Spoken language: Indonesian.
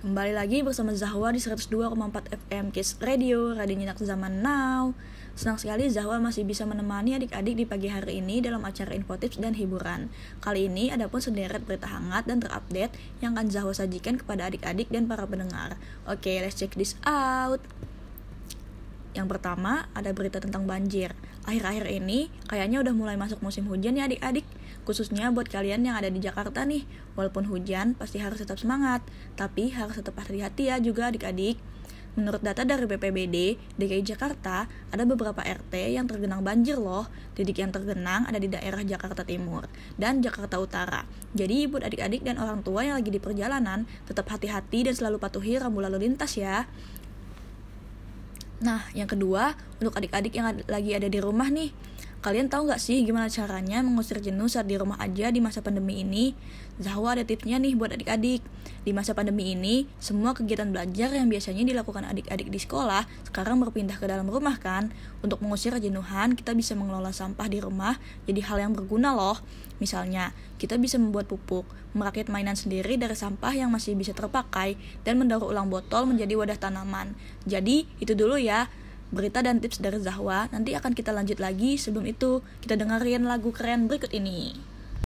Kembali lagi bersama Zahwa di 102,4 FM Kiss Radio, Radio Nyinak Zaman Now. Senang sekali Zahwa masih bisa menemani adik-adik di pagi hari ini dalam acara info tips dan hiburan. Kali ini ada pun sederet berita hangat dan terupdate yang akan Zahwa sajikan kepada adik-adik dan para pendengar. Oke, let's check this out. Yang pertama, ada berita tentang banjir. Akhir-akhir ini, kayaknya udah mulai masuk musim hujan ya adik-adik. Khususnya buat kalian yang ada di Jakarta nih. Walaupun hujan, pasti harus tetap semangat. Tapi harus tetap hati-hati ya juga adik-adik. Menurut data dari BPBD, DKI Jakarta ada beberapa RT yang tergenang banjir loh. Titik yang tergenang ada di daerah Jakarta Timur dan Jakarta Utara. Jadi buat adik-adik dan orang tua yang lagi di perjalanan, tetap hati-hati dan selalu patuhi rambu lalu lintas ya. Nah, yang kedua, untuk adik-adik yang lagi ada di rumah nih, Kalian tahu nggak sih gimana caranya mengusir jenuh saat di rumah aja di masa pandemi ini? Zahwa ada tipsnya nih buat adik-adik. Di masa pandemi ini, semua kegiatan belajar yang biasanya dilakukan adik-adik di sekolah sekarang berpindah ke dalam rumah kan? Untuk mengusir jenuhan, kita bisa mengelola sampah di rumah jadi hal yang berguna loh. Misalnya, kita bisa membuat pupuk, merakit mainan sendiri dari sampah yang masih bisa terpakai, dan mendaur ulang botol menjadi wadah tanaman. Jadi, itu dulu ya berita dan tips dari Zahwa. Nanti akan kita lanjut lagi. Sebelum itu, kita dengerin lagu keren berikut ini.